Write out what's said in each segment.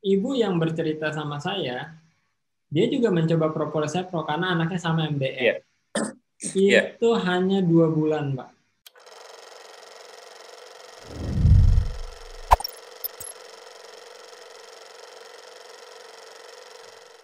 ibu yang bercerita sama saya, dia juga mencoba propolis pro karena anaknya sama MDR. Yeah. Itu yeah. hanya dua bulan, Pak.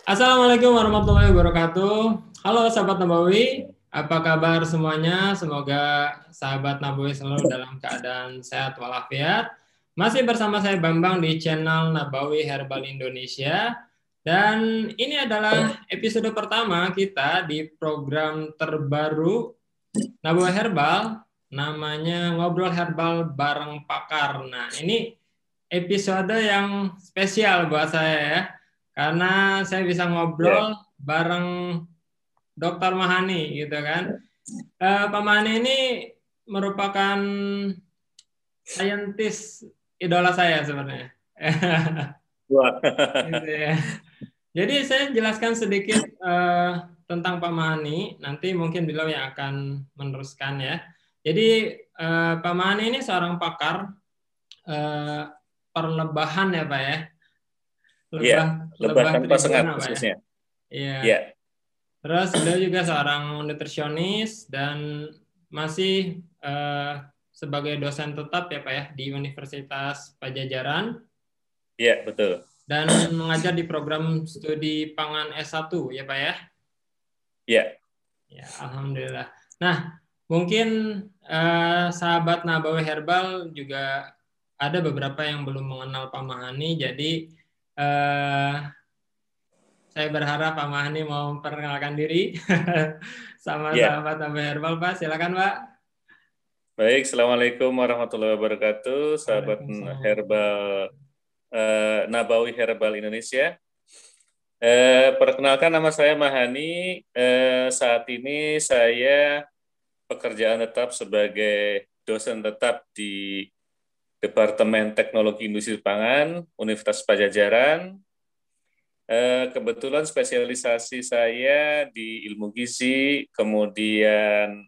Assalamualaikum warahmatullahi wabarakatuh. Halo sahabat Nabawi, apa kabar semuanya? Semoga sahabat Nabawi selalu dalam keadaan sehat walafiat. Masih bersama saya Bambang di channel Nabawi Herbal Indonesia. Dan ini adalah episode pertama kita di program terbaru Nabawi Herbal, namanya Ngobrol Herbal Bareng Pakar. Nah, ini episode yang spesial buat saya ya karena saya bisa ngobrol yeah. bareng Dokter Mahani gitu kan. Uh, Pak Mahani ini merupakan saintis idola saya sebenarnya. gitu ya. Jadi saya jelaskan sedikit uh, tentang Pak Mahani. Nanti mungkin beliau yang akan meneruskan ya. Jadi uh, Pak Mahani ini seorang pakar uh, perlebahan ya Pak ya Iya, lebah, lebah tanpa sengat ya? khususnya. Iya. Ya. Terus beliau juga seorang nutrisionis dan masih uh, sebagai dosen tetap ya Pak ya di Universitas Pajajaran. Iya, betul. Dan mengajar di program studi pangan S1 ya Pak ya? Iya. Ya, alhamdulillah. Nah, mungkin uh, sahabat Nabawi Herbal juga ada beberapa yang belum mengenal Pak Mahani, jadi Uh, saya berharap Pak Mahani mau memperkenalkan diri sama yeah. sahabat Nabi Herbal, Pak. Silakan, Pak. Baik, Assalamualaikum warahmatullahi wabarakatuh, sahabat Herbal uh, Nabawi Herbal Indonesia. Uh, perkenalkan nama saya Mahani. Uh, saat ini saya pekerjaan tetap sebagai dosen tetap di Departemen Teknologi Industri Pangan, Universitas Pajajaran. Eh, kebetulan spesialisasi saya di ilmu gizi, kemudian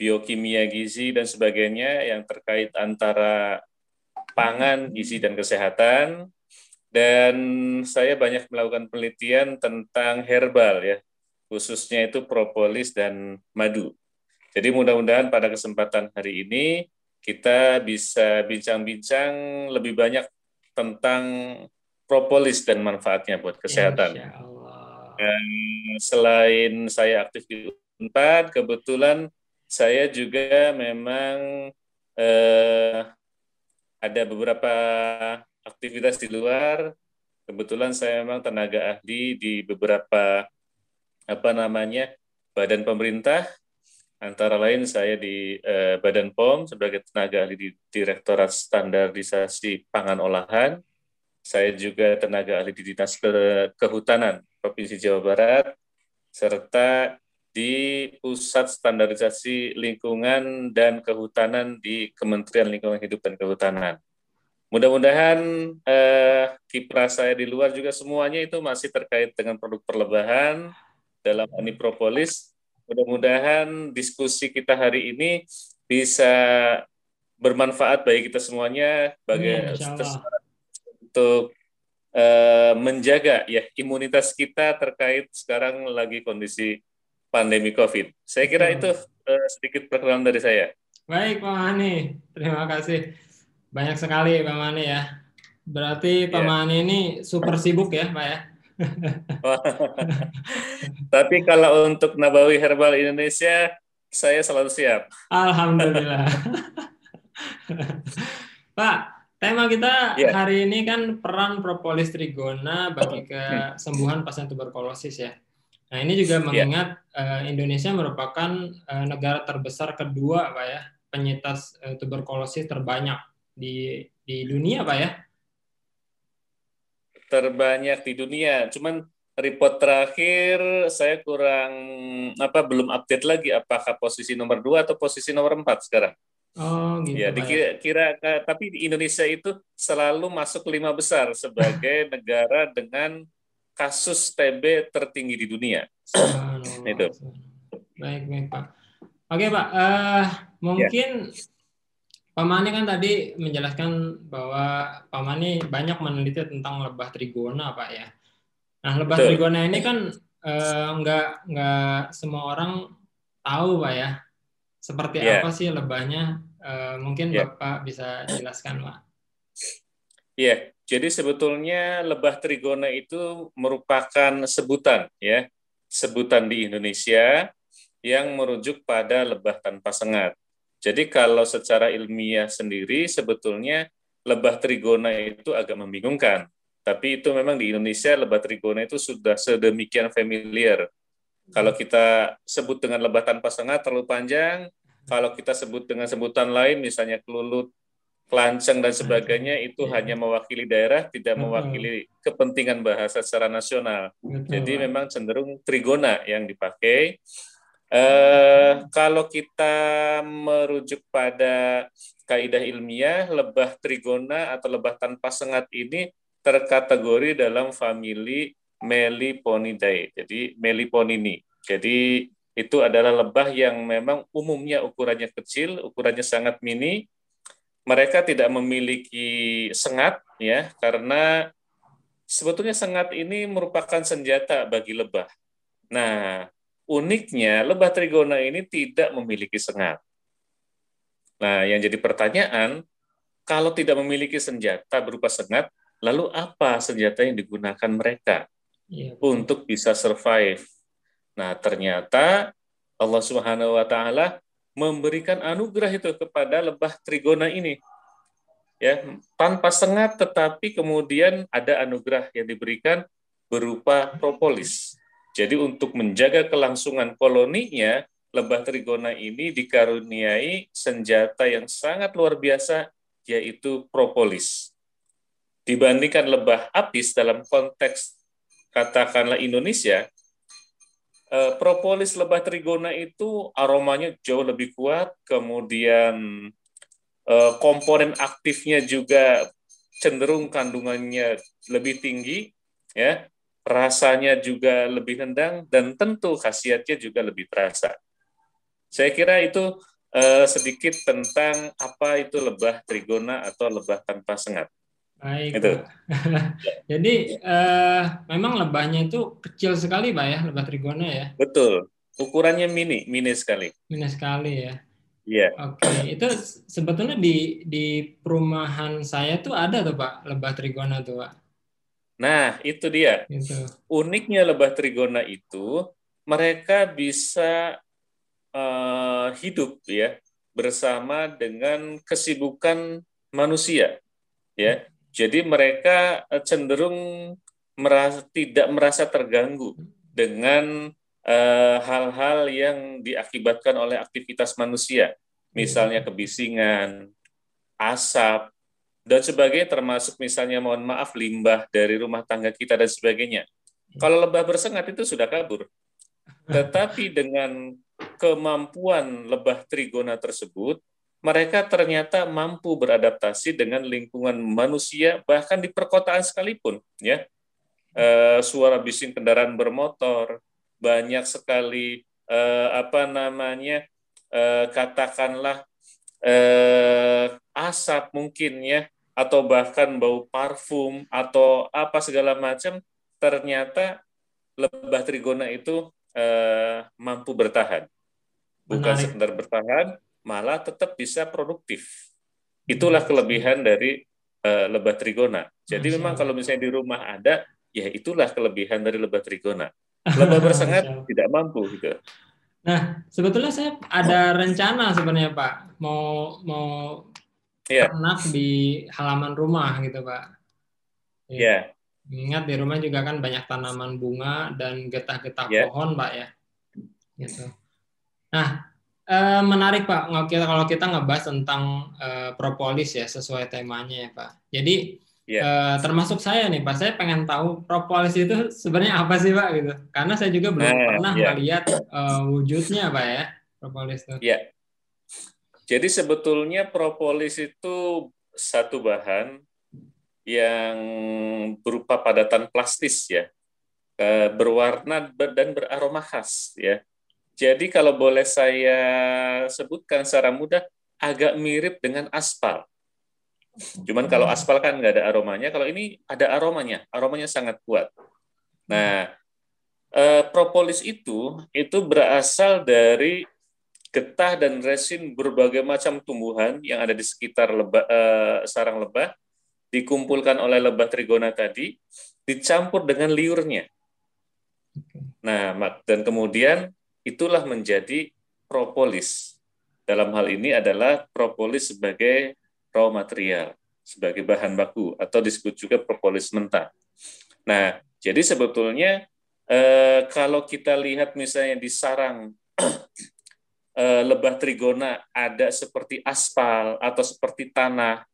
biokimia gizi dan sebagainya yang terkait antara pangan, gizi dan kesehatan. Dan saya banyak melakukan penelitian tentang herbal ya, khususnya itu propolis dan madu. Jadi mudah-mudahan pada kesempatan hari ini kita bisa bincang-bincang lebih banyak tentang propolis dan manfaatnya buat kesehatan. Dan selain saya aktif di Unpad, kebetulan saya juga memang eh, ada beberapa aktivitas di luar. Kebetulan saya memang tenaga ahli di beberapa apa namanya badan pemerintah Antara lain saya di eh, Badan POM sebagai tenaga ahli di Direktorat Standarisasi Pangan Olahan. Saya juga tenaga ahli di Dinas Ke Kehutanan Provinsi Jawa Barat serta di Pusat Standarisasi Lingkungan dan Kehutanan di Kementerian Lingkungan Hidup dan Kehutanan. Mudah-mudahan eh, kiprah saya di luar juga semuanya itu masih terkait dengan produk perlebahan dalam Anipropolis Mudah-mudahan diskusi kita hari ini bisa bermanfaat bagi kita semuanya bagi ya, untuk uh, menjaga ya imunitas kita terkait sekarang lagi kondisi pandemi COVID. Saya kira itu uh, sedikit perkenalan dari saya. Baik Pak Mani, terima kasih banyak sekali Pak Mani ya. Berarti Pak ya. Mani ini super sibuk ya Pak ya. Tapi kalau untuk Nabawi Herbal Indonesia, saya selalu siap. Alhamdulillah. Pak, tema kita yeah. hari ini kan peran propolis trigona bagi kesembuhan pasien tuberkulosis ya. Nah ini juga iya. mengingat yeah. uh, Indonesia merupakan uh, negara terbesar kedua, Pak ya, penyintas uh, tuberkulosis terbanyak di di dunia, Pak ya terbanyak di dunia. Cuman report terakhir saya kurang apa belum update lagi apakah posisi nomor dua atau posisi nomor empat sekarang. Oh, gitu. Ya, dikira kira tapi di Indonesia itu selalu masuk lima besar sebagai negara dengan kasus TB tertinggi di dunia. Oh, itu. Baik, baik Pak. Oke Pak, uh, mungkin ya. Pak Mani kan tadi menjelaskan bahwa Pak Mani banyak meneliti tentang lebah trigona, Pak ya. Nah, lebah Betul. trigona ini kan eh, nggak nggak semua orang tahu, Pak ya. Seperti yeah. apa sih lebahnya? Eh, mungkin yeah. Bapak bisa jelaskan, Pak. Iya, yeah. Jadi sebetulnya lebah trigona itu merupakan sebutan, ya, sebutan di Indonesia yang merujuk pada lebah tanpa sengat. Jadi kalau secara ilmiah sendiri sebetulnya lebah trigona itu agak membingungkan. Tapi itu memang di Indonesia lebah trigona itu sudah sedemikian familiar. Kalau kita sebut dengan lebah tanpa sengat terlalu panjang, kalau kita sebut dengan sebutan lain misalnya kelulut, kelanceng dan sebagainya itu yeah. hanya mewakili daerah, tidak mewakili kepentingan bahasa secara nasional. Betul. Jadi memang cenderung trigona yang dipakai. Uh, kalau kita merujuk pada kaidah ilmiah, lebah trigona atau lebah tanpa sengat ini terkategori dalam famili Meliponidae. Jadi Meliponini. Jadi itu adalah lebah yang memang umumnya ukurannya kecil, ukurannya sangat mini. Mereka tidak memiliki sengat ya karena sebetulnya sengat ini merupakan senjata bagi lebah. Nah, uniknya lebah trigona ini tidak memiliki sengat. Nah, yang jadi pertanyaan, kalau tidak memiliki senjata berupa sengat, lalu apa senjata yang digunakan mereka ya, untuk bisa survive? Nah, ternyata Allah Subhanahu wa taala memberikan anugerah itu kepada lebah trigona ini. Ya, tanpa sengat tetapi kemudian ada anugerah yang diberikan berupa propolis. Jadi untuk menjaga kelangsungan koloninya, lebah trigona ini dikaruniai senjata yang sangat luar biasa, yaitu propolis. Dibandingkan lebah apis dalam konteks katakanlah Indonesia, propolis lebah trigona itu aromanya jauh lebih kuat, kemudian eh, komponen aktifnya juga cenderung kandungannya lebih tinggi, ya rasanya juga lebih nendang, dan tentu khasiatnya juga lebih terasa. Saya kira itu uh, sedikit tentang apa itu lebah trigona atau lebah tanpa sengat. Baik. Itu. Jadi uh, memang lebahnya itu kecil sekali, Pak ya, lebah trigona ya. Betul. Ukurannya mini, mini sekali. Mini sekali ya. Iya. Oke, itu sebetulnya di di perumahan saya tuh ada tuh Pak lebah trigona tuh Pak. Nah, itu dia. Itu. Uniknya lebah trigona itu mereka bisa uh, hidup ya bersama dengan kesibukan manusia ya. Jadi mereka eh, cenderung merasa tidak merasa terganggu dengan eh, hal-hal uh, yang diakibatkan oleh aktivitas manusia, misalnya kebisingan, asap, dan sebagainya termasuk misalnya mohon maaf limbah dari rumah tangga kita dan sebagainya. Kalau lebah bersengat itu sudah kabur. Tetapi dengan kemampuan lebah trigona tersebut, mereka ternyata mampu beradaptasi dengan lingkungan manusia bahkan di perkotaan sekalipun ya. E, suara bising kendaraan bermotor, banyak sekali e, apa namanya? E, katakanlah eh, asap mungkin ya atau bahkan bau parfum atau apa segala macam ternyata lebah trigona itu eh, mampu bertahan bukan Menarik. sekedar bertahan malah tetap bisa produktif itulah kelebihan dari eh, lebah trigona jadi memang kalau misalnya di rumah ada ya itulah kelebihan dari lebah trigona lebah bersengat tidak mampu gitu Nah, sebetulnya saya ada rencana sebenarnya Pak, mau mau yeah. ternak di halaman rumah gitu Pak. Iya. Yeah. Ingat di rumah juga kan banyak tanaman bunga dan getah-getah yeah. pohon Pak ya. Gitu. Nah, eh, menarik Pak kalau kita ngebahas tentang eh, propolis ya sesuai temanya ya Pak. Jadi Yeah. Iya. Uh, termasuk saya nih Pak, saya pengen tahu propolis itu sebenarnya apa sih Pak gitu. Karena saya juga belum nah, pernah yeah. melihat uh, wujudnya Pak ya propolis itu. Iya. Yeah. Jadi sebetulnya propolis itu satu bahan yang berupa padatan plastis ya, berwarna dan beraroma khas ya. Jadi kalau boleh saya sebutkan secara mudah, agak mirip dengan aspal. Cuman kalau aspal kan nggak ada aromanya, kalau ini ada aromanya, aromanya sangat kuat. Nah, eh, propolis itu itu berasal dari getah dan resin berbagai macam tumbuhan yang ada di sekitar lebah, eh, sarang lebah dikumpulkan oleh lebah trigona tadi dicampur dengan liurnya. Nah, dan kemudian itulah menjadi propolis. Dalam hal ini adalah propolis sebagai raw material, sebagai bahan baku, atau disebut juga propolis mentah. Nah, jadi sebetulnya eh, kalau kita lihat misalnya di sarang eh, lebah trigona ada seperti aspal atau seperti tanah,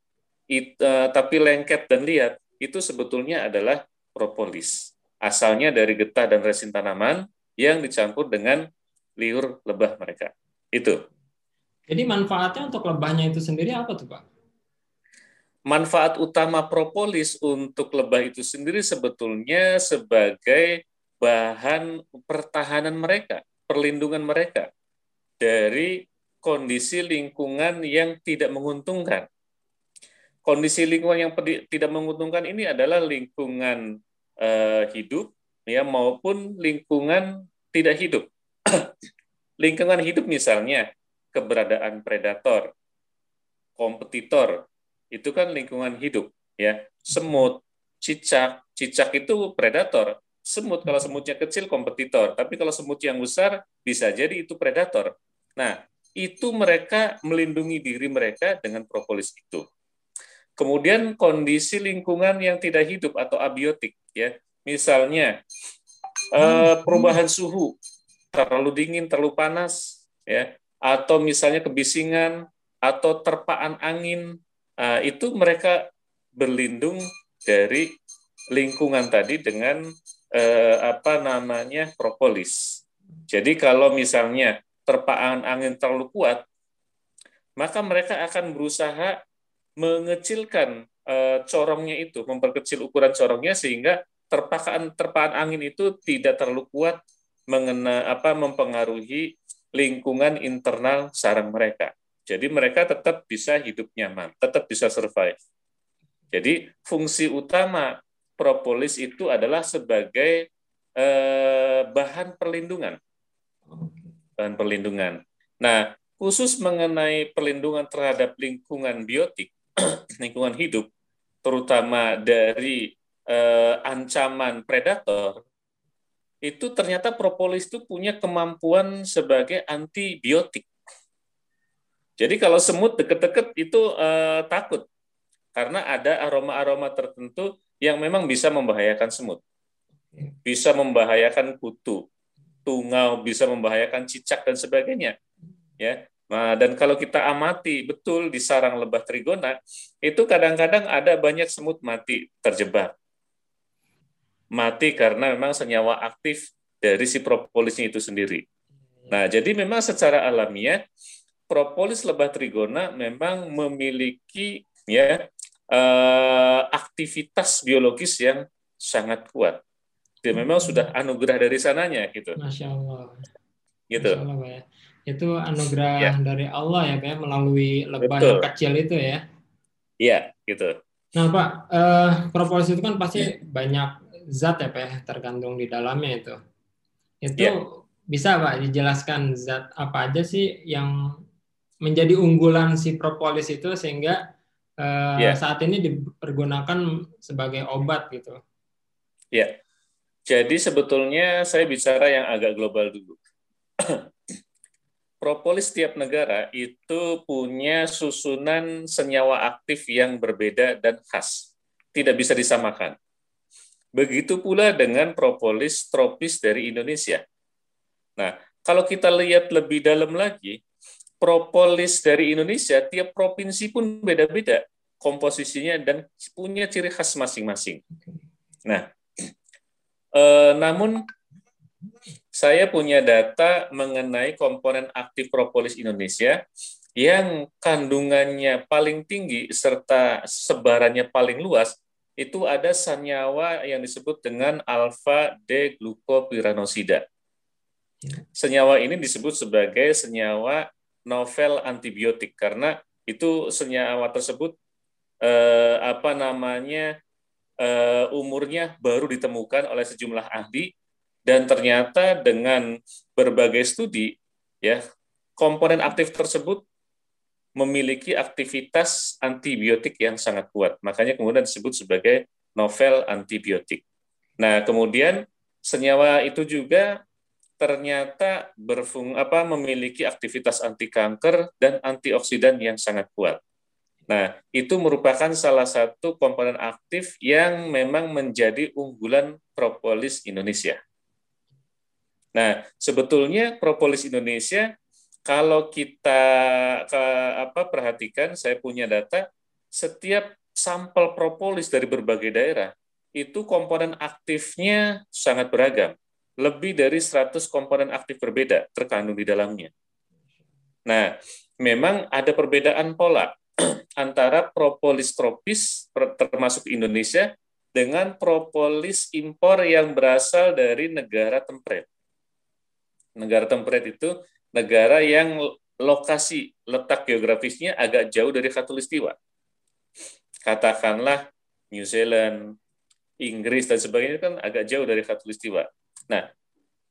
it, eh, tapi lengket dan liat, itu sebetulnya adalah propolis. Asalnya dari getah dan resin tanaman yang dicampur dengan liur lebah mereka. Itu. Jadi manfaatnya untuk lebahnya itu sendiri apa tuh Pak? Manfaat utama propolis untuk lebah itu sendiri sebetulnya sebagai bahan pertahanan mereka, perlindungan mereka dari kondisi lingkungan yang tidak menguntungkan. Kondisi lingkungan yang tidak menguntungkan ini adalah lingkungan uh, hidup ya maupun lingkungan tidak hidup. lingkungan hidup misalnya keberadaan predator, kompetitor, itu kan lingkungan hidup ya. Semut, cicak, cicak itu predator. Semut kalau semutnya kecil kompetitor, tapi kalau semut yang besar bisa jadi itu predator. Nah, itu mereka melindungi diri mereka dengan propolis itu. Kemudian kondisi lingkungan yang tidak hidup atau abiotik ya. Misalnya eh, perubahan suhu, terlalu dingin, terlalu panas ya atau misalnya kebisingan atau terpaan angin uh, itu mereka berlindung dari lingkungan tadi dengan uh, apa namanya propolis. Jadi kalau misalnya terpaan angin terlalu kuat, maka mereka akan berusaha mengecilkan corongnya itu, memperkecil ukuran corongnya sehingga terpaan terpaan angin itu tidak terlalu kuat mengena apa mempengaruhi lingkungan internal sarang mereka. Jadi mereka tetap bisa hidup nyaman, tetap bisa survive. Jadi fungsi utama propolis itu adalah sebagai eh, bahan perlindungan. Bahan perlindungan. Nah, khusus mengenai perlindungan terhadap lingkungan biotik, lingkungan hidup, terutama dari eh, ancaman predator, itu ternyata propolis itu punya kemampuan sebagai antibiotik. Jadi kalau semut deket-deket itu eh, takut karena ada aroma-aroma tertentu yang memang bisa membahayakan semut, bisa membahayakan kutu, tungau, bisa membahayakan cicak dan sebagainya. Ya, Nah, dan kalau kita amati betul di sarang lebah trigona, itu kadang-kadang ada banyak semut mati terjebak mati karena memang senyawa aktif dari si propolisnya itu sendiri. Nah, jadi memang secara alamiah propolis lebah trigona memang memiliki ya eh, aktivitas biologis yang sangat kuat. Dia memang sudah anugerah dari sananya gitu. Masya Allah. Gitu. Masya Allah, Pak. Ya. Itu anugerah ya. dari Allah ya Pak ya, melalui lebah Betul. yang kecil itu ya. Iya, gitu. Nah Pak, eh, propolis itu kan pasti ya. banyak zat ya Pak ya, tergantung di dalamnya itu. Itu yeah. bisa Pak dijelaskan zat apa aja sih yang menjadi unggulan si propolis itu sehingga uh, yeah. saat ini dipergunakan sebagai obat gitu. Ya. Yeah. Jadi sebetulnya saya bicara yang agak global dulu. propolis tiap negara itu punya susunan senyawa aktif yang berbeda dan khas. Tidak bisa disamakan. Begitu pula dengan propolis tropis dari Indonesia. Nah, kalau kita lihat lebih dalam lagi, propolis dari Indonesia tiap provinsi pun beda-beda komposisinya dan punya ciri khas masing-masing. Nah, eh, namun saya punya data mengenai komponen aktif propolis Indonesia yang kandungannya paling tinggi serta sebarannya paling luas itu ada senyawa yang disebut dengan alfa D glukopiranosida. Ya. Senyawa ini disebut sebagai senyawa novel antibiotik karena itu senyawa tersebut eh, apa namanya eh, umurnya baru ditemukan oleh sejumlah ahli dan ternyata dengan berbagai studi ya komponen aktif tersebut memiliki aktivitas antibiotik yang sangat kuat. Makanya kemudian disebut sebagai novel antibiotik. Nah, kemudian senyawa itu juga ternyata berfung apa memiliki aktivitas anti kanker dan antioksidan yang sangat kuat. Nah, itu merupakan salah satu komponen aktif yang memang menjadi unggulan propolis Indonesia. Nah, sebetulnya propolis Indonesia kalau kita ke, apa perhatikan, saya punya data, setiap sampel propolis dari berbagai daerah itu komponen aktifnya sangat beragam. Lebih dari 100 komponen aktif berbeda terkandung di dalamnya. Nah, memang ada perbedaan pola antara propolis tropis termasuk Indonesia dengan propolis impor yang berasal dari negara temperate. Negara temperate itu negara yang lokasi letak geografisnya agak jauh dari khatulistiwa. Katakanlah New Zealand, Inggris dan sebagainya kan agak jauh dari khatulistiwa. Nah,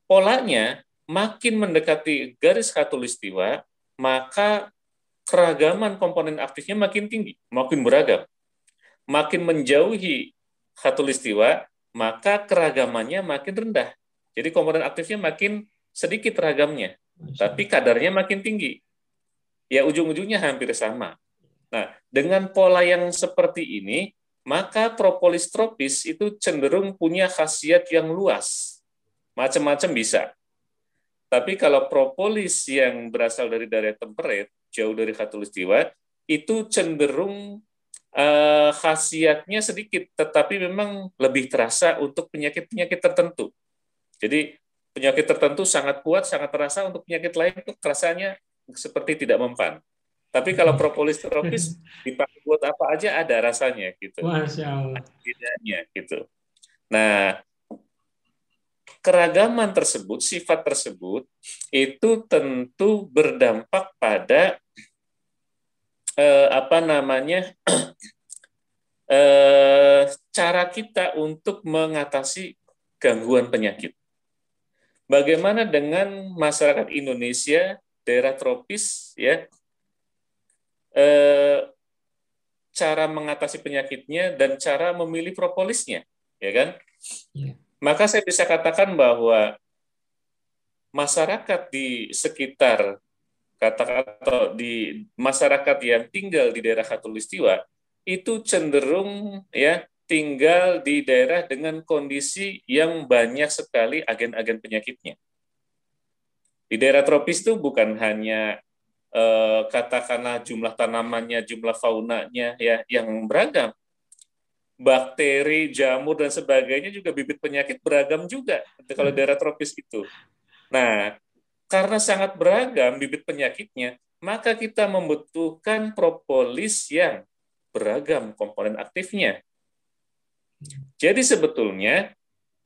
polanya makin mendekati garis khatulistiwa, maka keragaman komponen aktifnya makin tinggi, makin beragam. Makin menjauhi khatulistiwa, maka keragamannya makin rendah. Jadi komponen aktifnya makin sedikit ragamnya tapi kadarnya makin tinggi. Ya ujung-ujungnya hampir sama. Nah, dengan pola yang seperti ini, maka propolis tropis itu cenderung punya khasiat yang luas. Macam-macam bisa. Tapi kalau propolis yang berasal dari daerah temperate, jauh dari khatulistiwa, itu cenderung uh, khasiatnya sedikit, tetapi memang lebih terasa untuk penyakit-penyakit tertentu. Jadi penyakit tertentu sangat kuat, sangat terasa untuk penyakit lain itu rasanya seperti tidak mempan. Tapi kalau propolis tropis dipakai buat apa aja ada rasanya gitu. Masya Allah. Bedanya gitu. Nah, keragaman tersebut, sifat tersebut itu tentu berdampak pada eh, apa namanya eh, cara kita untuk mengatasi gangguan penyakit. Bagaimana dengan masyarakat Indonesia daerah tropis ya eh, cara mengatasi penyakitnya dan cara memilih propolisnya ya kan? Ya. Maka saya bisa katakan bahwa masyarakat di sekitar kata atau di masyarakat yang tinggal di daerah Khatulistiwa itu cenderung ya tinggal di daerah dengan kondisi yang banyak sekali agen-agen penyakitnya. Di daerah tropis itu bukan hanya eh, katakanlah jumlah tanamannya, jumlah faunanya ya yang beragam. Bakteri, jamur dan sebagainya juga bibit penyakit beragam juga kalau hmm. daerah tropis itu. Nah, karena sangat beragam bibit penyakitnya, maka kita membutuhkan propolis yang beragam komponen aktifnya jadi sebetulnya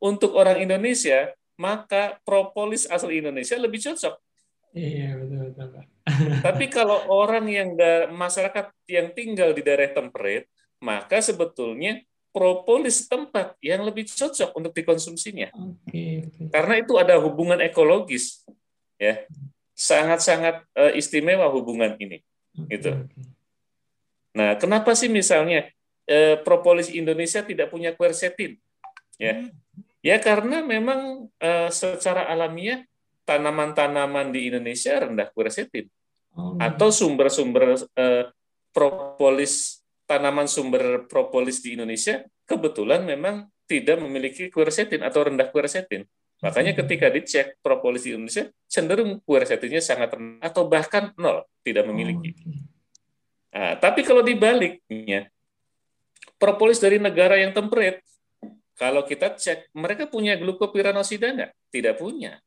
untuk orang Indonesia maka propolis asal Indonesia lebih cocok. Iya betul betul. Tapi kalau orang yang da masyarakat yang tinggal di daerah temperate, maka sebetulnya propolis tempat yang lebih cocok untuk dikonsumsinya. Okay, okay. Karena itu ada hubungan ekologis, ya, sangat-sangat uh, istimewa hubungan ini, okay, gitu. Okay. Nah, kenapa sih misalnya eh, propolis Indonesia tidak punya quercetin. Ya, hmm. ya karena memang eh, secara alamiah tanaman-tanaman di Indonesia rendah quercetin. Oh. Atau sumber-sumber eh, propolis tanaman sumber propolis di Indonesia kebetulan memang tidak memiliki quercetin atau rendah quercetin. Makanya ketika dicek propolis di Indonesia cenderung quercetinnya sangat rendah atau bahkan nol, tidak memiliki. Oh, Nah, tapi kalau dibaliknya, propolis dari negara yang temperate, kalau kita cek, mereka punya glukopiranosida nggak? Tidak punya.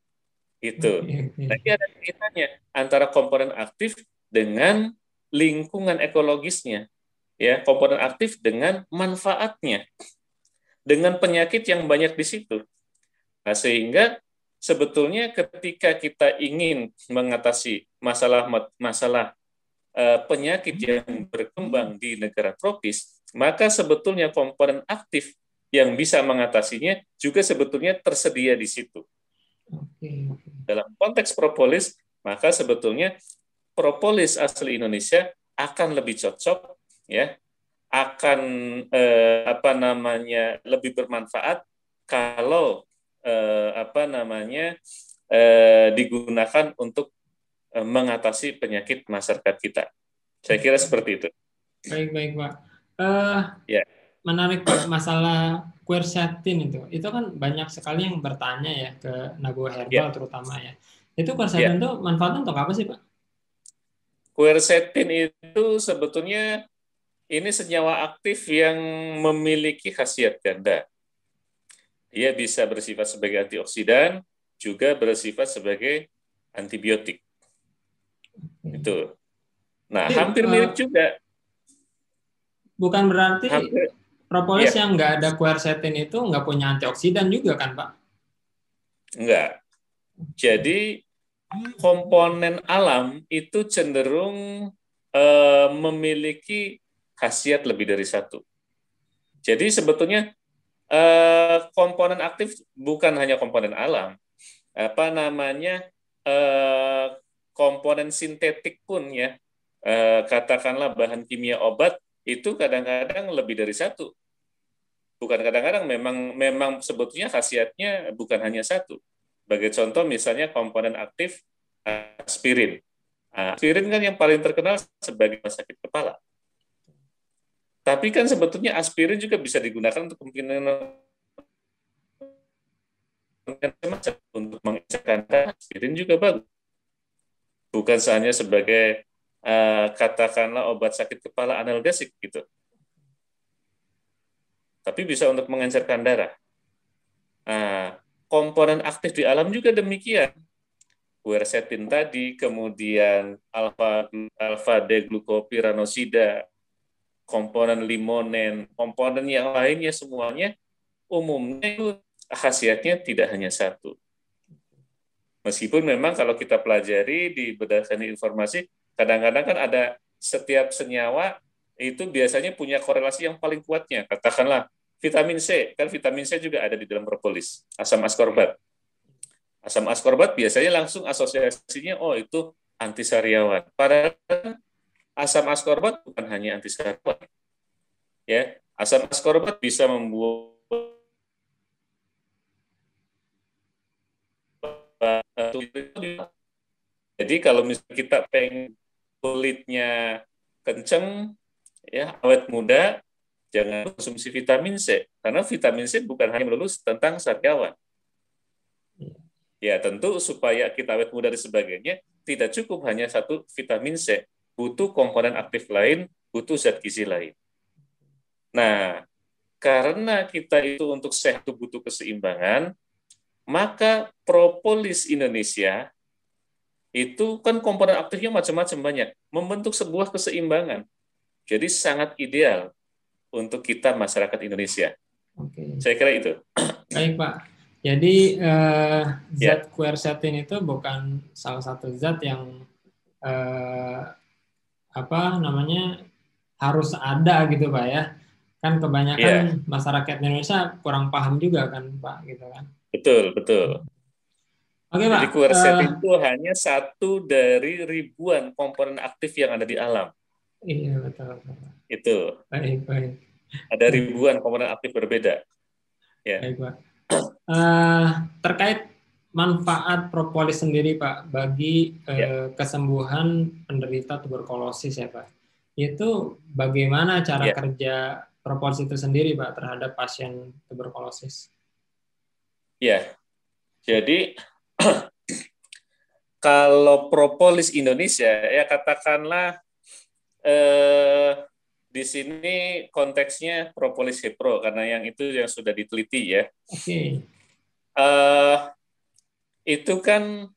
Itu. Nanti ada kaitannya antara komponen aktif dengan lingkungan ekologisnya. Ya, komponen aktif dengan manfaatnya. Dengan penyakit yang banyak di situ. Nah, sehingga sebetulnya ketika kita ingin mengatasi masalah masalah uh, penyakit yang berkembang di negara tropis, maka sebetulnya komponen aktif yang bisa mengatasinya juga sebetulnya tersedia di situ. Dalam konteks propolis, maka sebetulnya propolis asli Indonesia akan lebih cocok, ya, akan eh, apa namanya lebih bermanfaat kalau eh, apa namanya eh, digunakan untuk eh, mengatasi penyakit masyarakat kita. Saya kira seperti itu. Baik baik pak. Uh, ya. Yeah menarik masalah quercetin itu. Itu kan banyak sekali yang bertanya ya ke Nago Herbal yeah. terutama ya. Itu quercetin yeah. itu manfaatnya untuk apa sih Pak? Quercetin itu sebetulnya ini senyawa aktif yang memiliki khasiat ganda. Dia bisa bersifat sebagai antioksidan, juga bersifat sebagai antibiotik. Itu. Nah, Jadi, hampir mirip uh, juga. Bukan berarti hampir, Propolis yeah. yang nggak ada quercetin itu nggak punya antioksidan juga kan, Pak? Enggak. Jadi komponen alam itu cenderung uh, memiliki khasiat lebih dari satu. Jadi sebetulnya uh, komponen aktif bukan hanya komponen alam, apa namanya uh, komponen sintetik pun ya, uh, katakanlah bahan kimia obat itu kadang-kadang lebih dari satu bukan kadang-kadang memang memang sebetulnya khasiatnya bukan hanya satu. Sebagai contoh misalnya komponen aktif aspirin. Aspirin kan yang paling terkenal sebagai sakit kepala. Tapi kan sebetulnya aspirin juga bisa digunakan untuk kemungkinan untuk mengecerkan aspirin juga bagus. Bukan hanya sebagai uh, katakanlah obat sakit kepala analgesik gitu tapi bisa untuk mengencerkan darah. Nah, komponen aktif di alam juga demikian. Quercetin tadi, kemudian alfa alfa deglukopiranosida, komponen limonen, komponen yang lainnya semuanya umumnya itu khasiatnya tidak hanya satu. Meskipun memang kalau kita pelajari di berdasarkan informasi, kadang-kadang kan ada setiap senyawa itu biasanya punya korelasi yang paling kuatnya. Katakanlah vitamin C, kan vitamin C juga ada di dalam propolis, asam askorbat. Asam askorbat biasanya langsung asosiasinya, oh itu antisariawan. Padahal asam askorbat bukan hanya antisariawan. Ya, asam askorbat bisa membuat jadi kalau misalnya kita pengen kulitnya kenceng, ya awet muda jangan konsumsi vitamin C karena vitamin C bukan hanya melulu tentang sariawan. Ya tentu supaya kita awet muda dan sebagainya tidak cukup hanya satu vitamin C, butuh komponen aktif lain, butuh zat gizi lain. Nah, karena kita itu untuk sehat butuh keseimbangan, maka propolis Indonesia itu kan komponen aktifnya macam-macam banyak, membentuk sebuah keseimbangan. Jadi sangat ideal untuk kita masyarakat Indonesia. Oke. Saya kira itu. Baik Pak. Jadi eh, zat yeah. quercetin itu bukan salah satu zat yang eh, apa namanya harus ada gitu Pak ya. Kan kebanyakan yeah. masyarakat Indonesia kurang paham juga kan Pak gitu kan. Betul, betul. Oke, Pak. Jadi quercetin uh, itu hanya satu dari ribuan komponen aktif yang ada di alam. Iya betul. betul. Itu. Baik baik. Ada ribuan komponen aktif berbeda. Ya. Baik pak. Uh, terkait manfaat propolis sendiri pak bagi uh, ya. kesembuhan penderita tuberkulosis ya pak. Itu bagaimana cara ya. kerja propolis itu sendiri pak terhadap pasien tuberkulosis? Ya. Jadi kalau propolis Indonesia ya katakanlah eh, di sini konteksnya propolis hepro karena yang itu yang sudah diteliti ya. Oke. Okay. Eh, itu kan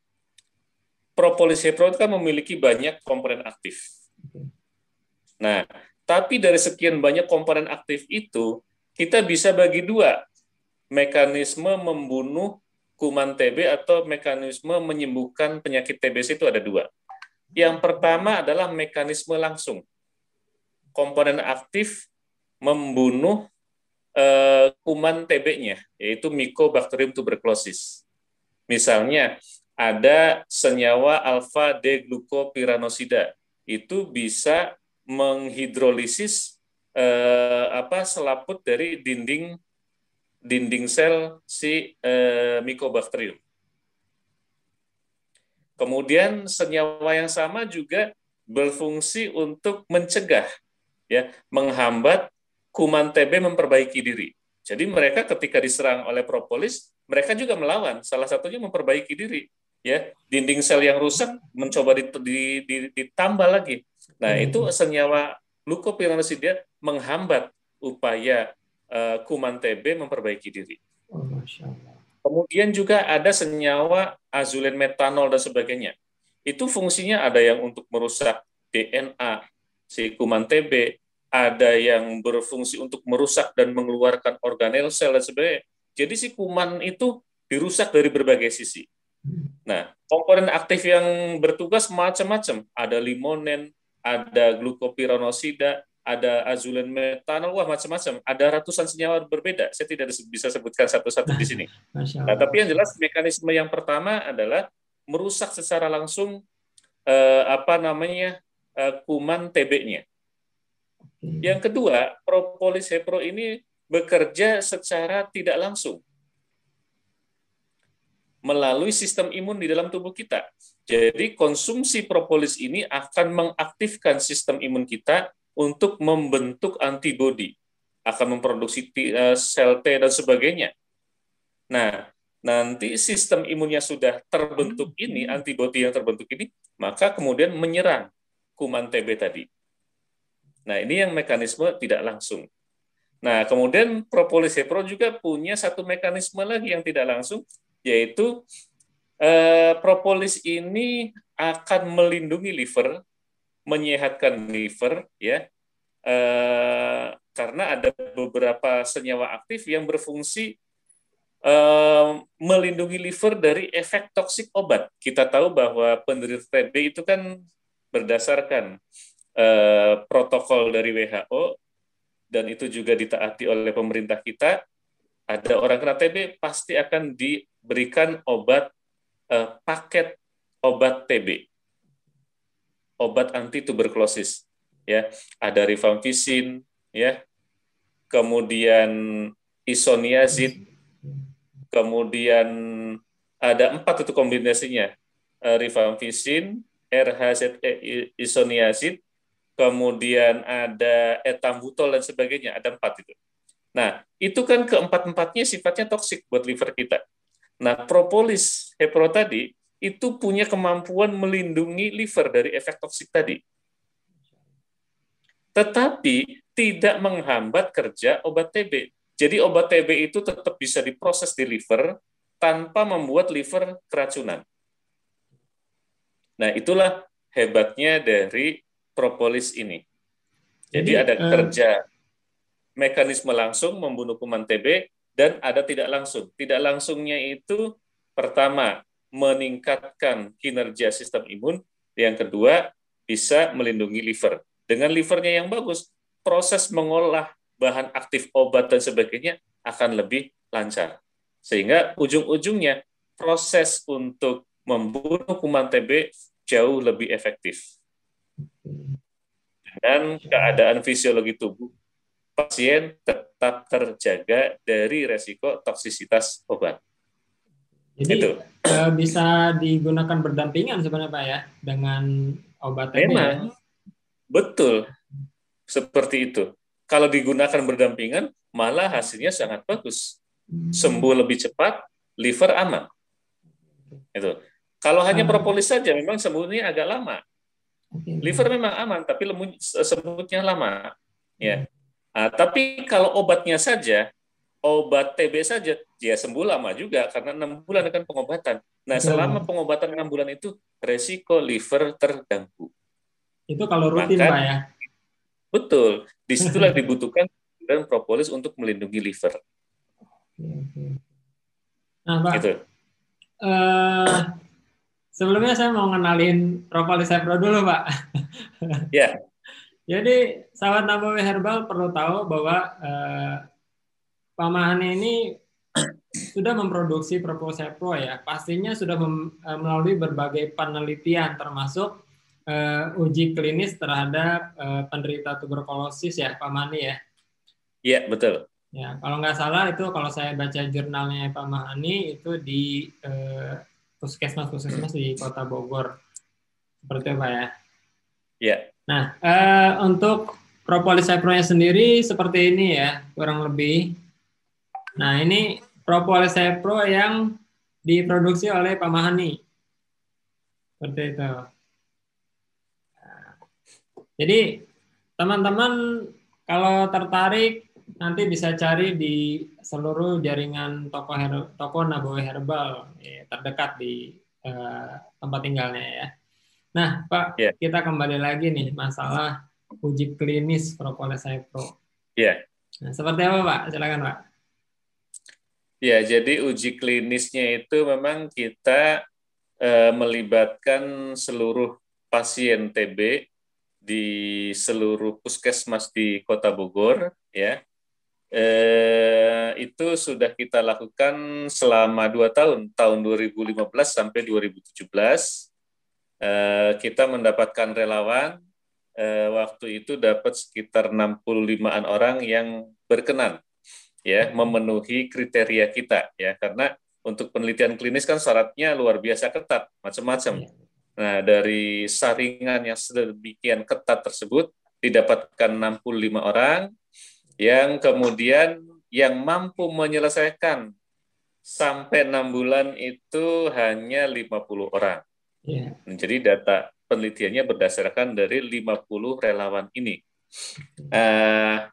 propolis hepro itu kan memiliki banyak komponen aktif. Nah, tapi dari sekian banyak komponen aktif itu kita bisa bagi dua mekanisme membunuh kuman TB atau mekanisme menyembuhkan penyakit TBC itu ada dua. Yang pertama adalah mekanisme langsung. Komponen aktif membunuh uh, kuman TB-nya, yaitu Mycobacterium tuberculosis. Misalnya, ada senyawa alfa D-glukopiranosida. Itu bisa menghidrolisis eh, apa selaput dari dinding dinding sel si eh, Mycobacterium. Kemudian senyawa yang sama juga berfungsi untuk mencegah ya, menghambat kuman TB memperbaiki diri. Jadi mereka ketika diserang oleh propolis, mereka juga melawan. Salah satunya memperbaiki diri ya dinding sel yang rusak mencoba ditambah lagi. Nah hmm. itu senyawa glukopiranosida menghambat upaya uh, kuman TB memperbaiki diri. Oh, Kemudian juga ada senyawa azulen metanol dan sebagainya. Itu fungsinya ada yang untuk merusak DNA si kuman TB, ada yang berfungsi untuk merusak dan mengeluarkan organel sel dan sebagainya. Jadi si kuman itu dirusak dari berbagai sisi. Nah, komponen aktif yang bertugas macam-macam. Ada limonen, ada glukopiranosida, ada azulen metanol, wah macam-macam. Ada ratusan senyawa berbeda. Saya tidak bisa sebutkan satu-satu di sini. Nah, tapi yang jelas mekanisme yang pertama adalah merusak secara langsung eh, apa namanya eh, kuman TB-nya. Yang kedua, propolis hepro ini bekerja secara tidak langsung melalui sistem imun di dalam tubuh kita. Jadi konsumsi propolis ini akan mengaktifkan sistem imun kita untuk membentuk antibodi, akan memproduksi eh, sel T dan sebagainya. Nah, nanti sistem imunnya sudah terbentuk ini, antibodi yang terbentuk ini, maka kemudian menyerang kuman TB tadi. Nah, ini yang mekanisme tidak langsung. Nah, kemudian propolis hepro juga punya satu mekanisme lagi yang tidak langsung, yaitu eh, propolis ini akan melindungi liver, menyehatkan liver, ya, eh, karena ada beberapa senyawa aktif yang berfungsi eh, melindungi liver dari efek toksik obat. Kita tahu bahwa penderita TB itu kan berdasarkan eh, protokol dari WHO dan itu juga ditaati oleh pemerintah kita. Ada orang kena TB pasti akan di berikan obat paket obat TB, obat anti tuberkulosis, ya. Ada rifampicin, ya, kemudian isoniazid, kemudian ada empat itu kombinasinya, uh, rifampicin, RHZE isoniazid, kemudian ada etambutol dan sebagainya, ada empat itu. Nah, itu kan keempat-empatnya sifatnya toksik buat liver kita. Nah, propolis hepro tadi itu punya kemampuan melindungi liver dari efek toksik tadi. Tetapi tidak menghambat kerja obat TB. Jadi obat TB itu tetap bisa diproses di liver tanpa membuat liver keracunan. Nah, itulah hebatnya dari propolis ini. Jadi, Jadi ada uh, kerja mekanisme langsung membunuh kuman TB dan ada tidak langsung. Tidak langsungnya itu pertama meningkatkan kinerja sistem imun, yang kedua bisa melindungi liver. Dengan livernya yang bagus, proses mengolah bahan aktif obat dan sebagainya akan lebih lancar. Sehingga ujung-ujungnya proses untuk membunuh kuman TB jauh lebih efektif. Dan keadaan fisiologi tubuh pasien tetap terjaga dari resiko toksisitas obat. Jadi itu. Eh, bisa digunakan berdampingan sebenarnya Pak ya dengan obat TB. Memang betul seperti itu. Kalau digunakan berdampingan malah hasilnya sangat bagus. Hmm. Sembuh lebih cepat, liver aman. Itu. Kalau hanya ah. propolis saja memang sembuhnya agak lama. Liver memang aman tapi sembuhnya lama. Ya. Nah, tapi kalau obatnya saja, obat TB saja, ya sembuh lama juga karena enam bulan akan pengobatan. Nah, selama pengobatan enam bulan itu resiko liver terganggu. Itu kalau rutin, Maka, Pak ya? Betul. Di situlah dibutuhkan dan propolis untuk melindungi liver. Nah, Pak, gitu. uh, sebelumnya saya mau ngenalin propolis Pro dulu, Pak. Ya. Yeah. Jadi, sahabat Nabawi Herbal perlu tahu bahwa uh, Pak Mahani ini sudah memproduksi propolis Pro ya. Pastinya sudah melalui berbagai penelitian termasuk uh, uji klinis terhadap uh, penderita tuberkulosis ya, Pak Mahani ya. Iya, betul. Ya, kalau nggak salah itu kalau saya baca jurnalnya Pak Mahani itu di eh, puskesmas puskesmas di Kota Bogor seperti apa ya? Iya. Nah, eh, untuk propolis sendiri seperti ini ya kurang lebih. Nah ini propolis Pro yang diproduksi oleh Pak Mahani seperti itu. Jadi teman-teman kalau tertarik nanti bisa cari di seluruh jaringan toko her toko Nabawi Herbal ya, terdekat di uh, tempat tinggalnya ya. Nah, Pak, yeah. kita kembali lagi nih masalah uji klinis Propolis Pro. Iya. Yeah. Nah, seperti apa, Pak? Silakan, Pak. Ya, jadi uji klinisnya itu memang kita uh, melibatkan seluruh pasien TB di seluruh puskesmas di Kota Bogor, ya eh, itu sudah kita lakukan selama dua tahun, tahun 2015 sampai 2017. Eh, kita mendapatkan relawan, eh, waktu itu dapat sekitar 65-an orang yang berkenan ya memenuhi kriteria kita ya karena untuk penelitian klinis kan syaratnya luar biasa ketat macam-macam. Iya. Nah, dari saringan yang sedemikian ketat tersebut didapatkan 65 orang yang kemudian yang mampu menyelesaikan sampai enam bulan itu hanya 50 orang. Yeah. Jadi data penelitiannya berdasarkan dari 50 relawan ini. Uh,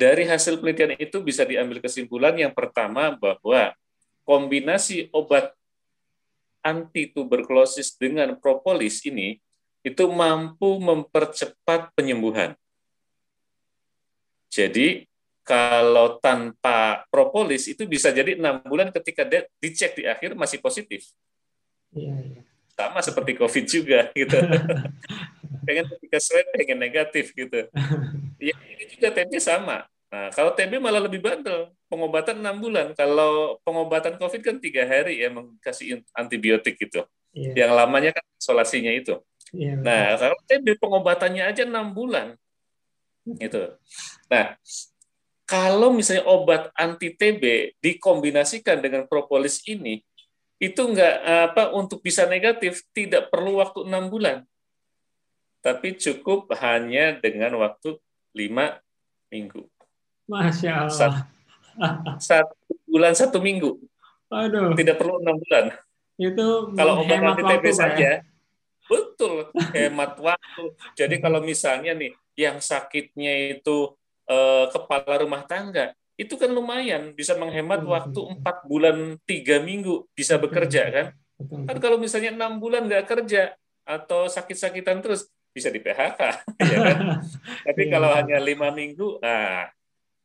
dari hasil penelitian itu bisa diambil kesimpulan yang pertama bahwa kombinasi obat anti tuberkulosis dengan propolis ini itu mampu mempercepat penyembuhan. Jadi kalau tanpa propolis itu bisa jadi enam bulan ketika dicek di akhir masih positif. Iya, iya. Sama seperti COVID juga gitu. pengen ketika swab pengen negatif gitu. Ya ini juga TB sama. Nah kalau TB malah lebih bandel, pengobatan enam bulan. Kalau pengobatan COVID kan tiga hari ya mengkasih antibiotik gitu. Iya. Yang lamanya kan isolasinya itu. Iya, nah kalau TB pengobatannya aja enam bulan, gitu. Nah, kalau misalnya obat anti TB dikombinasikan dengan propolis ini, itu enggak apa untuk bisa negatif tidak perlu waktu enam bulan, tapi cukup hanya dengan waktu lima minggu. Masya Allah. Satu, satu bulan satu minggu. Aduh. Tidak perlu enam bulan. Itu kalau obat anti TB saja, ya? betul hemat waktu. Jadi kalau misalnya nih yang sakitnya itu eh, kepala rumah tangga, itu kan lumayan bisa menghemat waktu empat bulan tiga minggu bisa bekerja kan. Kan kalau misalnya enam bulan nggak kerja atau sakit-sakitan terus bisa di PHK, ya kan? Tapi iya, kalau hanya lima minggu, nah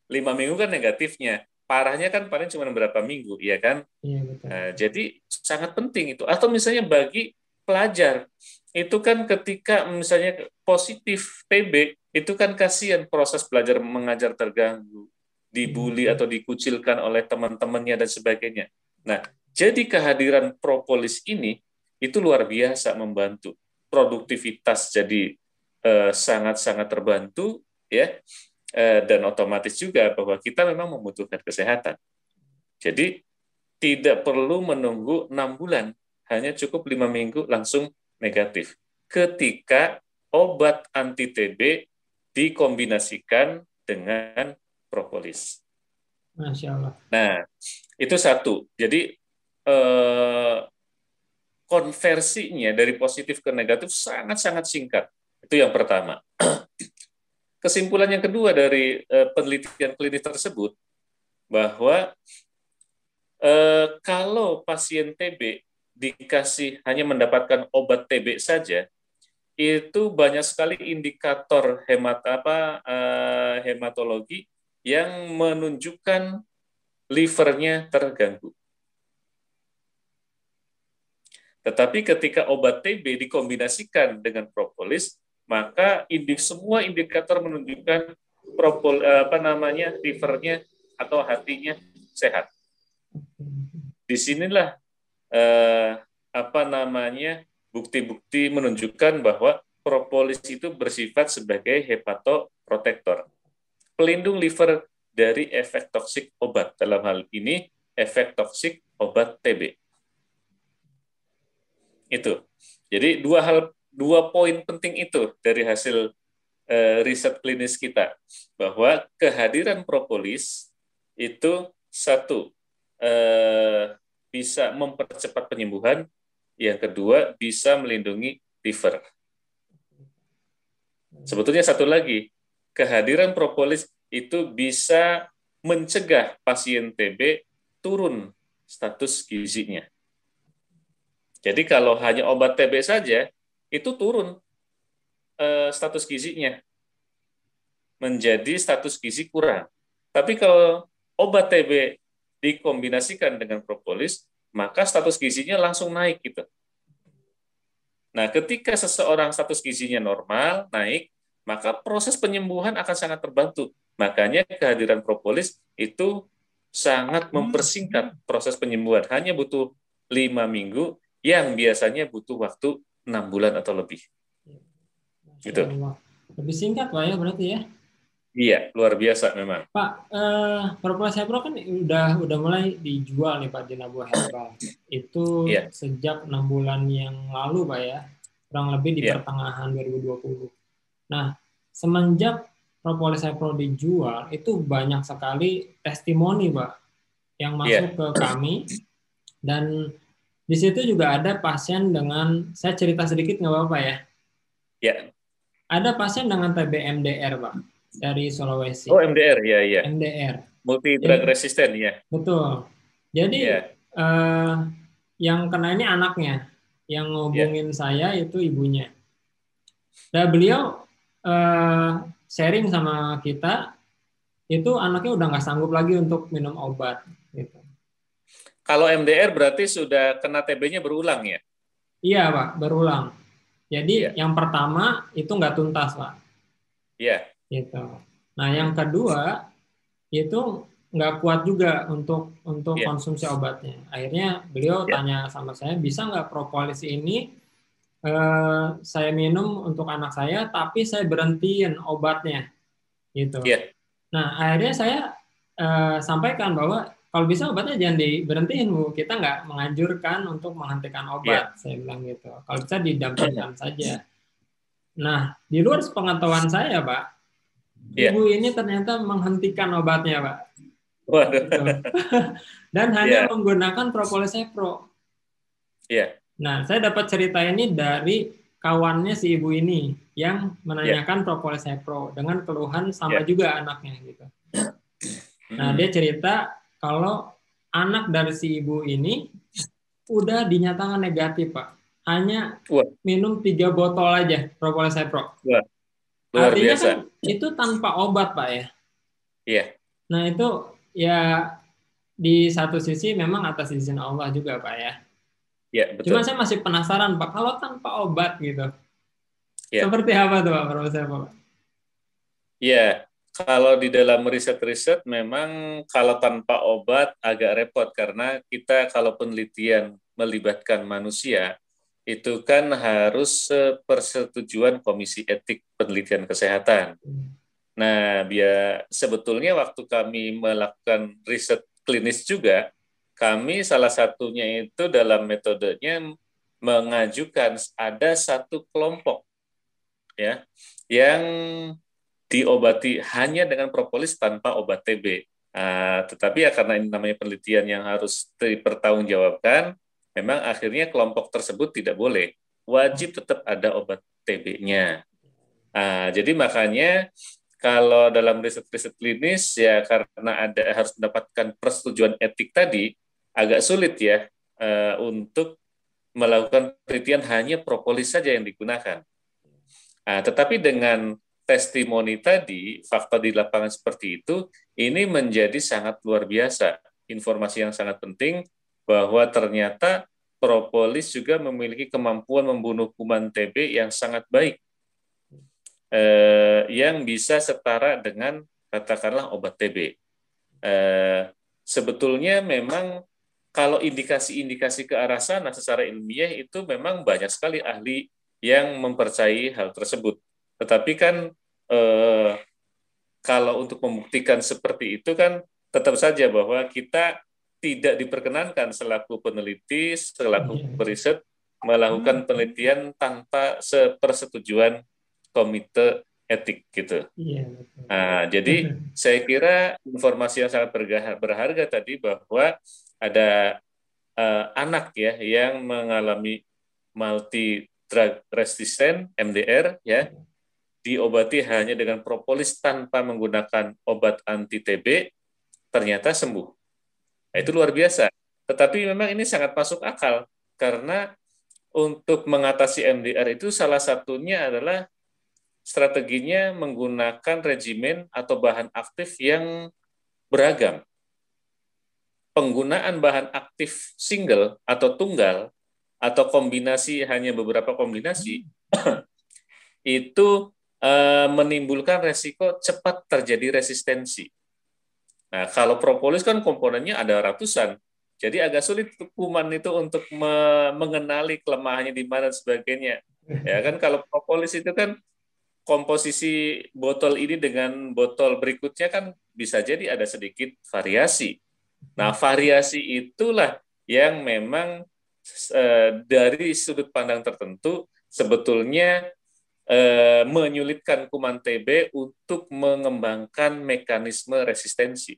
lima minggu kan negatifnya. Parahnya kan paling cuma beberapa minggu, ya kan? Iya, Nah, jadi sangat penting itu. Atau misalnya bagi pelajar itu kan ketika misalnya positif TB itu kan kasihan proses belajar mengajar terganggu, dibully hmm. atau dikucilkan oleh teman-temannya dan sebagainya. Nah, jadi kehadiran propolis ini itu luar biasa membantu produktivitas jadi eh, sangat-sangat terbantu ya eh, dan otomatis juga bahwa kita memang membutuhkan kesehatan. Jadi tidak perlu menunggu enam bulan, hanya cukup lima minggu langsung negatif ketika obat anti TB dikombinasikan dengan propolis. Masya Allah. Nah, itu satu. Jadi eh, konversinya dari positif ke negatif sangat-sangat singkat. Itu yang pertama. Kesimpulan yang kedua dari eh, penelitian klinis tersebut bahwa eh, kalau pasien TB dikasih hanya mendapatkan obat TB saja, itu banyak sekali indikator hemat apa uh, hematologi yang menunjukkan livernya terganggu. Tetapi ketika obat TB dikombinasikan dengan propolis, maka indik semua indikator menunjukkan propol eh, apa namanya livernya atau hatinya sehat. Di sinilah eh, apa namanya bukti-bukti menunjukkan bahwa propolis itu bersifat sebagai hepatoprotektor, pelindung liver dari efek toksik obat. Dalam hal ini efek toksik obat TB. Itu. Jadi dua hal dua poin penting itu dari hasil uh, riset klinis kita bahwa kehadiran propolis itu satu uh, bisa mempercepat penyembuhan, yang kedua bisa melindungi liver. Sebetulnya satu lagi, kehadiran propolis itu bisa mencegah pasien TB turun status gizinya. Jadi kalau hanya obat TB saja, itu turun uh, status gizinya menjadi status gizi kurang. Tapi kalau obat TB dikombinasikan dengan propolis, maka status gizinya langsung naik gitu. Nah, ketika seseorang status gizinya normal, naik, maka proses penyembuhan akan sangat terbantu. Makanya kehadiran propolis itu sangat mempersingkat proses penyembuhan. Hanya butuh lima minggu yang biasanya butuh waktu enam bulan atau lebih. Gitu. Lebih singkat Pak ya berarti ya? Iya, luar biasa memang. Pak, eh, Propolis Herbal kan udah udah mulai dijual nih Pak di Nabu Herbal. Itu iya. sejak enam bulan yang lalu Pak ya, kurang lebih di iya. pertengahan 2020. Nah, semenjak Propolis Herbal dijual, itu banyak sekali testimoni Pak yang masuk iya. ke kami dan di situ juga ada pasien dengan, saya cerita sedikit nggak apa-apa ya? Ya. Ada pasien dengan TB MDR, Pak, dari Sulawesi. Oh, MDR, ya, ya. MDR. Multi drug resistant, ya. Betul. Jadi, ya. eh, yang kena ini anaknya. Yang ngobongin ya. saya itu ibunya. Dan beliau eh, sharing sama kita, itu anaknya udah nggak sanggup lagi untuk minum obat. Gitu. Kalau MDR berarti sudah kena TB-nya berulang ya? Iya Pak, berulang. Jadi ya. yang pertama itu nggak tuntas Pak. Iya. Gitu. Nah yang kedua itu nggak kuat juga untuk untuk ya. konsumsi obatnya. Akhirnya beliau ya. tanya sama saya, bisa nggak propolis ini eh, saya minum untuk anak saya, tapi saya berhentiin obatnya, gitu. Ya. Nah akhirnya saya eh, sampaikan bahwa kalau bisa obatnya jangan diberhentiin bu kita nggak menganjurkan untuk menghentikan obat yeah. saya bilang gitu kalau bisa didampingkan saja nah di luar pengetahuan saya pak yeah. ibu ini ternyata menghentikan obatnya pak gitu. dan hanya yeah. menggunakan propolis pro yeah. nah saya dapat cerita ini dari kawannya si ibu ini yang menanyakan yeah. propolis pro dengan keluhan sama yeah. juga anaknya gitu nah dia cerita kalau anak dari si ibu ini udah dinyatakan negatif pak hanya Wah. minum tiga botol aja propolis Pro. Wah. Luar Artinya biasa. kan itu tanpa obat pak ya. Iya. Nah itu ya di satu sisi memang atas izin Allah juga pak ya. Iya betul. Cuma saya masih penasaran pak kalau tanpa obat gitu. Ya. Seperti apa tuh pak propolis Pro? Iya. Kalau di dalam riset-riset memang kalau tanpa obat agak repot karena kita kalau penelitian melibatkan manusia itu kan harus persetujuan Komisi Etik Penelitian Kesehatan. Nah, biar sebetulnya waktu kami melakukan riset klinis juga, kami salah satunya itu dalam metodenya mengajukan ada satu kelompok ya yang diobati hanya dengan propolis tanpa obat TB. Uh, ah, tetapi ya karena ini namanya penelitian yang harus dipertanggungjawabkan, memang akhirnya kelompok tersebut tidak boleh. Wajib tetap ada obat TB-nya. Uh, ah, jadi makanya kalau dalam riset-riset klinis ya karena ada harus mendapatkan persetujuan etik tadi agak sulit ya uh, untuk melakukan penelitian hanya propolis saja yang digunakan. Uh, tetapi dengan testimoni tadi, fakta di lapangan seperti itu, ini menjadi sangat luar biasa. Informasi yang sangat penting bahwa ternyata propolis juga memiliki kemampuan membunuh kuman TB yang sangat baik, eh, yang bisa setara dengan katakanlah obat TB. Eh, sebetulnya memang kalau indikasi-indikasi ke arah sana secara ilmiah itu memang banyak sekali ahli yang mempercayai hal tersebut. Tetapi kan eh, kalau untuk membuktikan seperti itu kan tetap saja bahwa kita tidak diperkenankan selaku peneliti, selaku iya. periset melakukan hmm. penelitian tanpa sepersetujuan komite etik gitu. Iya, Nah, jadi saya kira informasi yang sangat berharga, berharga tadi bahwa ada uh, anak ya yang mengalami multi drug resistant MDR ya diobati hanya dengan propolis tanpa menggunakan obat anti TB ternyata sembuh. Nah, itu luar biasa. Tetapi memang ini sangat masuk akal karena untuk mengatasi MDR itu salah satunya adalah strateginya menggunakan regimen atau bahan aktif yang beragam. Penggunaan bahan aktif single atau tunggal atau kombinasi hanya beberapa kombinasi itu uh, menimbulkan resiko cepat terjadi resistensi. Nah, kalau propolis kan komponennya ada ratusan. Jadi agak sulit kuman itu untuk me mengenali kelemahannya di mana dan sebagainya. Ya kan kalau propolis itu kan komposisi botol ini dengan botol berikutnya kan bisa jadi ada sedikit variasi. Nah, variasi itulah yang memang e, dari sudut pandang tertentu sebetulnya e, menyulitkan kuman TB untuk mengembangkan mekanisme resistensi.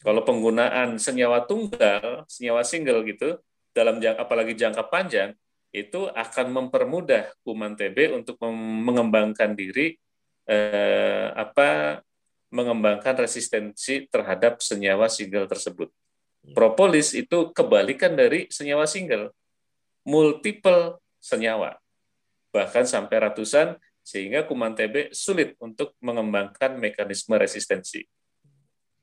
Kalau penggunaan senyawa tunggal, senyawa single gitu, dalam jangka, apalagi jangka panjang, itu akan mempermudah kuman TB untuk mengembangkan diri, eh, apa, mengembangkan resistensi terhadap senyawa single tersebut. Propolis itu kebalikan dari senyawa single, multiple senyawa, bahkan sampai ratusan, sehingga kuman TB sulit untuk mengembangkan mekanisme resistensi.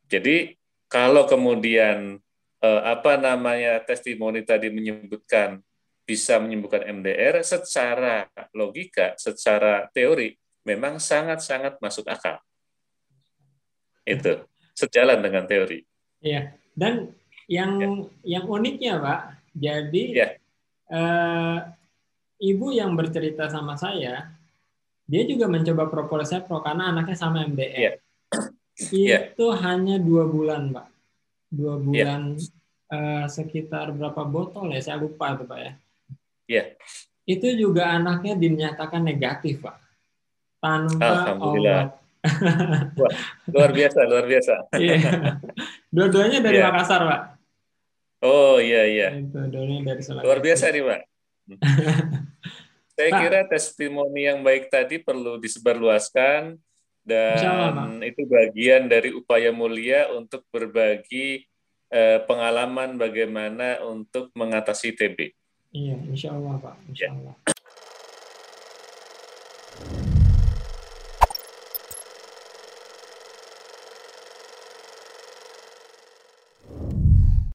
Jadi kalau kemudian eh, apa namanya testimoni tadi menyebutkan bisa menyembuhkan MDR secara logika, secara teori memang sangat-sangat masuk akal. Itu sejalan dengan teori. Iya. Dan yang ya. yang uniknya, Pak, jadi ya. eh, ibu yang bercerita sama saya, dia juga mencoba propolis pro karena anaknya sama MDR. Ya. Iya. itu yeah. hanya dua bulan, Pak. Dua iya. bulan yeah. uh, sekitar berapa botol ya? Saya lupa tuh, Pak ya. Iya. Yeah. Itu juga anaknya dinyatakan negatif, Pak. Tanpa obat. Wah, luar biasa, luar biasa. Iya. Dua-duanya dari yeah. Makassar, Pak. Oh iya iya. Itu, dari Luar biasa nih, Pak. Saya Pak. kira testimoni yang baik tadi perlu disebarluaskan dan itu bagian dari upaya mulia untuk berbagi eh, pengalaman bagaimana untuk mengatasi TB. Iya, insya Allah Pak. Insya ya. Allah.